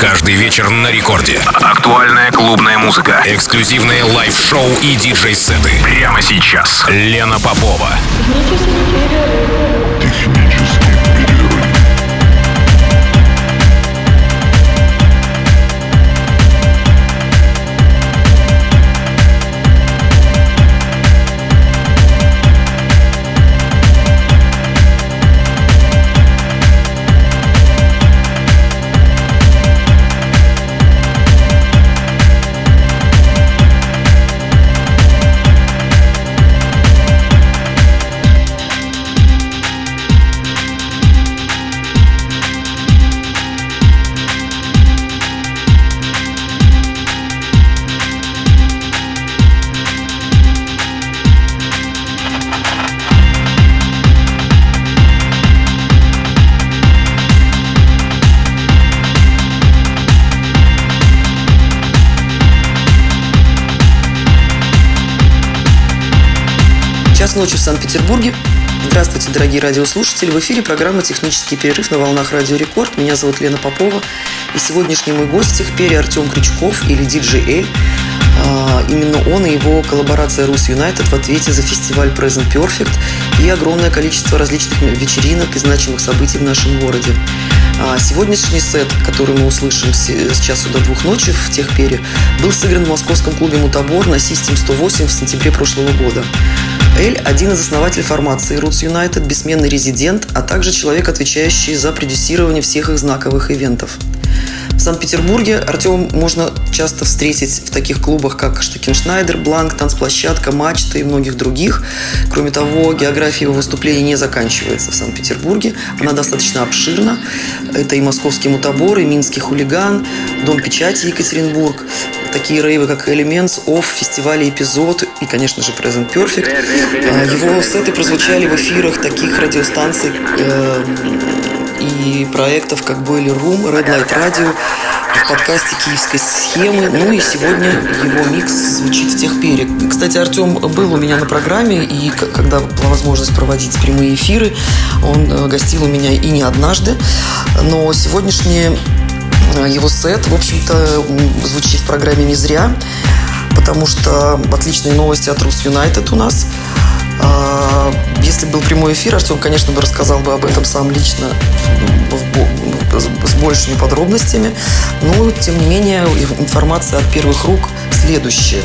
Каждый вечер на рекорде. Актуальная клубная музыка. Эксклюзивные лайв-шоу и диджей-сеты. Прямо сейчас. Лена Попова. Час ночи в Санкт-Петербурге. Здравствуйте, дорогие радиослушатели. В эфире программа «Технический перерыв» на волнах Радио Рекорд. Меня зовут Лена Попова. И сегодняшний мой гость в техпере Артем Крючков или Диджей Эль. А, Именно он и его коллаборация Рус Юнайтед в ответе за фестиваль Present Perfect и огромное количество различных вечеринок и значимых событий в нашем городе. А Сегодняшний сет, который мы услышим с часу до двух ночи в Техпере, был сыгран в московском клубе «Мутабор» на Систем 108 в сентябре прошлого года. Эль – один из основателей формации Roots United, бессменный резидент, а также человек, отвечающий за продюсирование всех их знаковых ивентов. В Санкт-Петербурге Артем можно часто встретить в таких клубах, как Штекеншнайдер, Бланк, Танцплощадка, Мачта и многих других. Кроме того, география его выступлений не заканчивается в Санкт-Петербурге. Она достаточно обширна. Это и московский мутабор, и минский хулиган, Дом печати Екатеринбург, такие рейвы, как Elements, Off, фестивали Эпизод и, конечно же, Present Perfect. А, Его сеты прозвучали в эфирах таких радиостанций э, и проектов, как Boiler Room, Red Light Radio, в подкасте «Киевской схемы». Ну и сегодня его микс звучит в Техпере. Кстати, Артем был у меня на программе, и когда была возможность проводить прямые эфиры, он э, гостил у меня и не однажды. Но сегодняшние его сет, в общем-то, звучит в программе не зря, потому что отличные новости от Рус Юнайтед у нас. А, Если был прямой эфир, Артем, конечно, бы рассказал бы об этом сам лично с большими подробностями. Но, тем не менее, информация от первых рук следующая.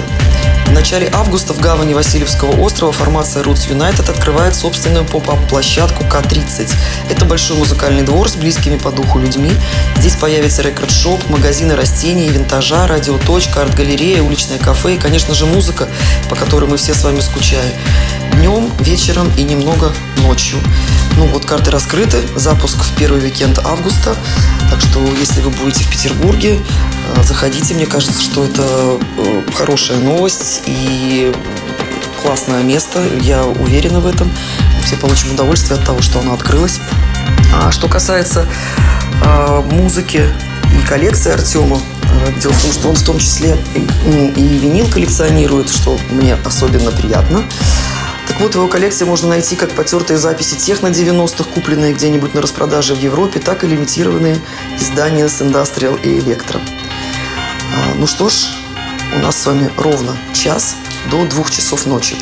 В начале августа в гавани Васильевского острова формация Roots United открывает собственную поп-ап-площадку К-30. Это большой музыкальный двор с близкими по духу людьми. Здесь появится рекорд-шоп, магазины растений, винтажа, радиоточка, арт-галерея, уличное кафе и, конечно же, музыка, по которой мы все с вами скучаем. Днем, вечером и немного ночью. Ну вот карты раскрыты, запуск в первый уикенд августа. Так что, если вы будете в Петербурге, э, заходите. Мне кажется, что это э, хорошая новость и классное место. Я уверена в этом. Все получим удовольствие от того, что оно открылось. А что касается э, музыки и коллекции Артема, дело в том, что он в том числе и винил коллекционирует, что мне особенно приятно. Так вот, в его коллекции можно найти как потертые записи техно 90-х, купленные где-нибудь на распродаже в Европе, так и лимитированные издания с Industrial и Электро. А, Ну что ж, у нас с вами ровно час до двух часов ночи.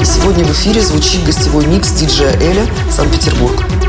И сегодня в эфире звучит гостевой микс диджея Эля «Санкт-Петербург».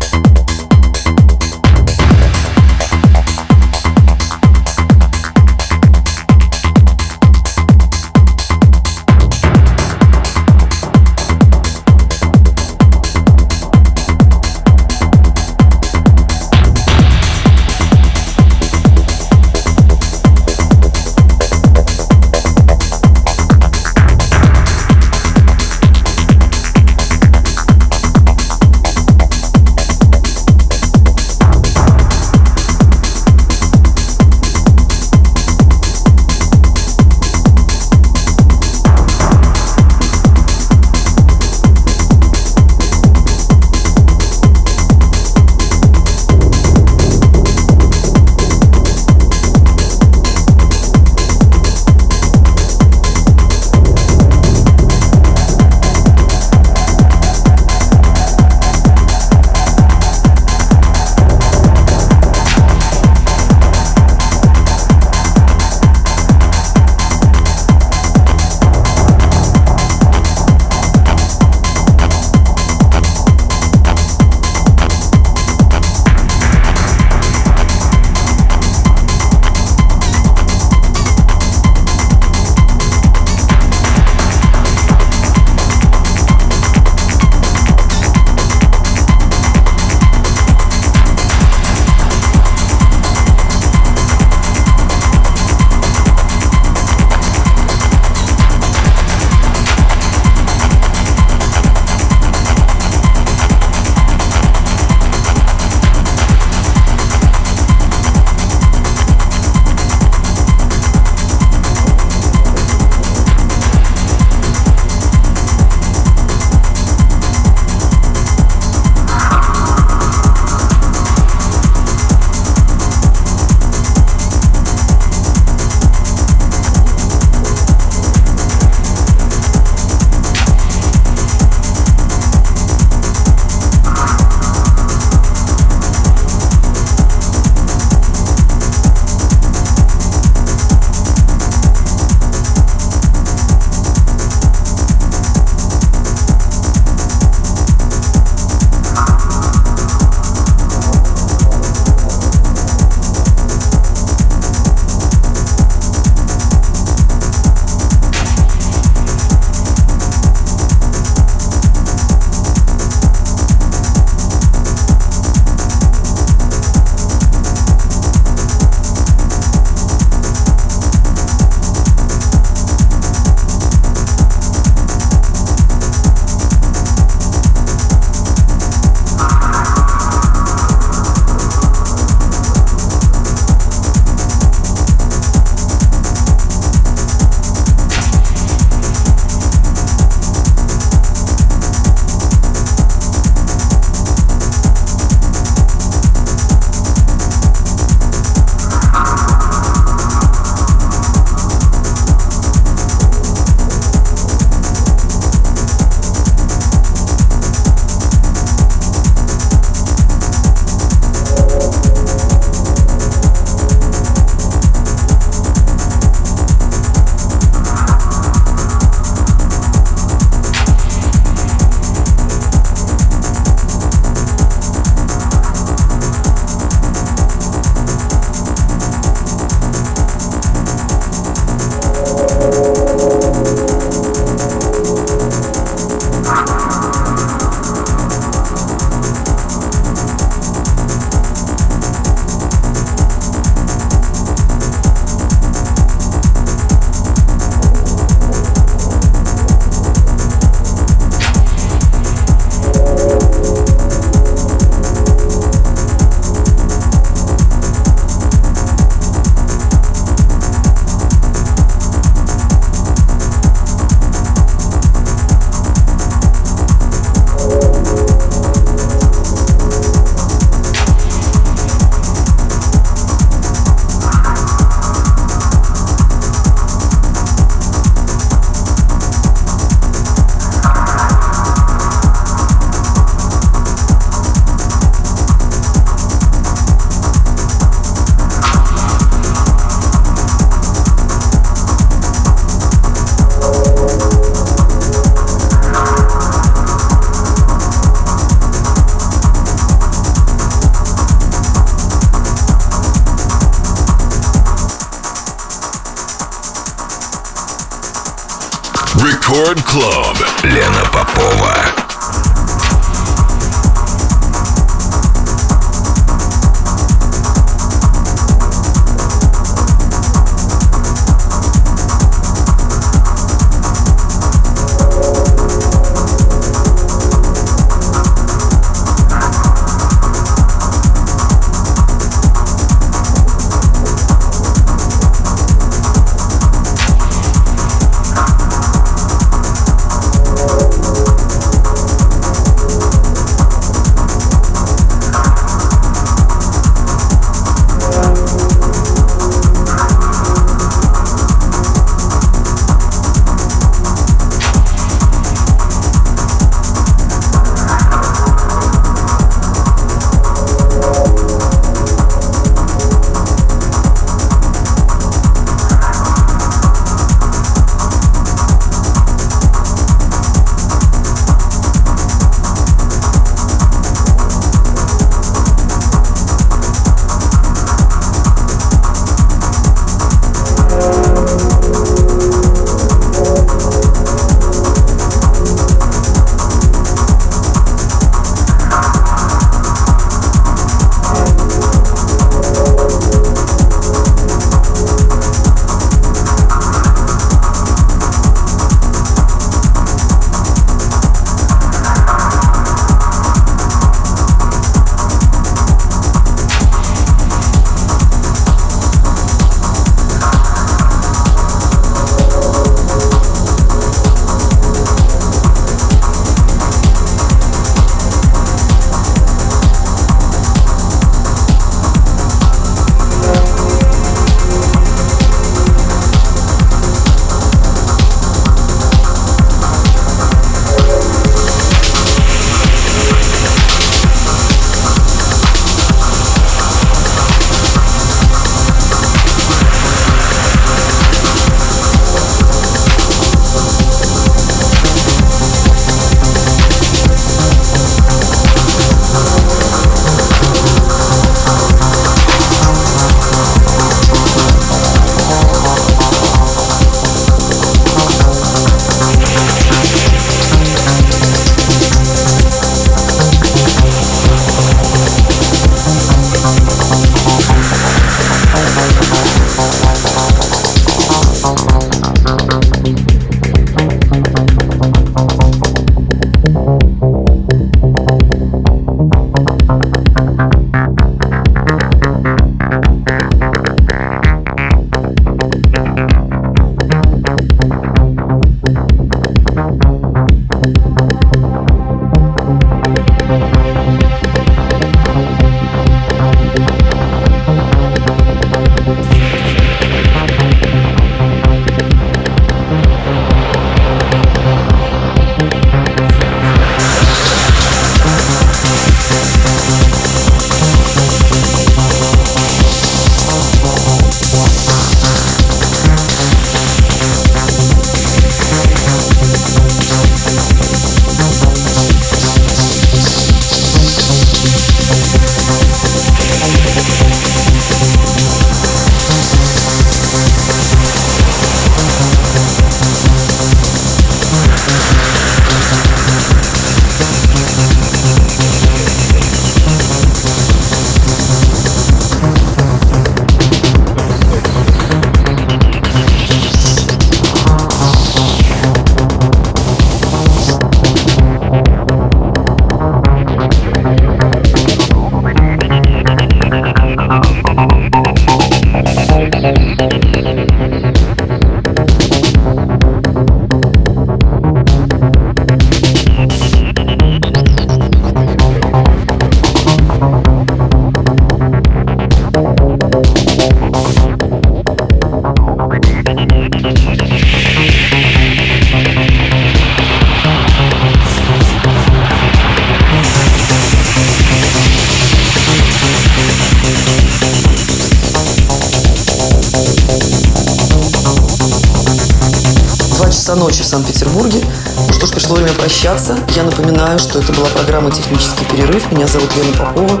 Меня зовут Лена Попова.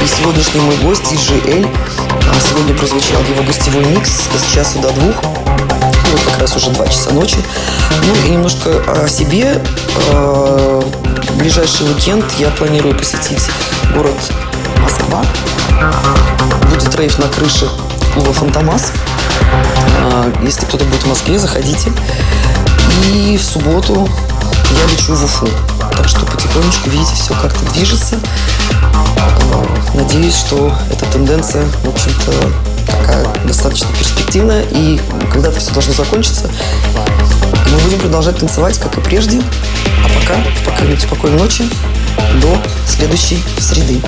И сегодняшний мой гость DJ Эль. А сегодня прозвучал его гостевой микс с часу до двух. будет как раз уже 2 часа ночи. Ну и немножко о себе. Э, ближайший уикенд я планирую посетить город Москва. Будет рейв на крыше клуба «Фантомас». Э, если кто-то будет в Москве, заходите. И в субботу я лечу в Уфу. Так что потихонечку, видите, все как-то движется. Надеюсь, что эта тенденция, в общем-то, такая достаточно перспективная. И когда-то все должно закончиться. Мы будем продолжать танцевать, как и прежде. А пока, спокойной, спокойной ночи. До следующей среды.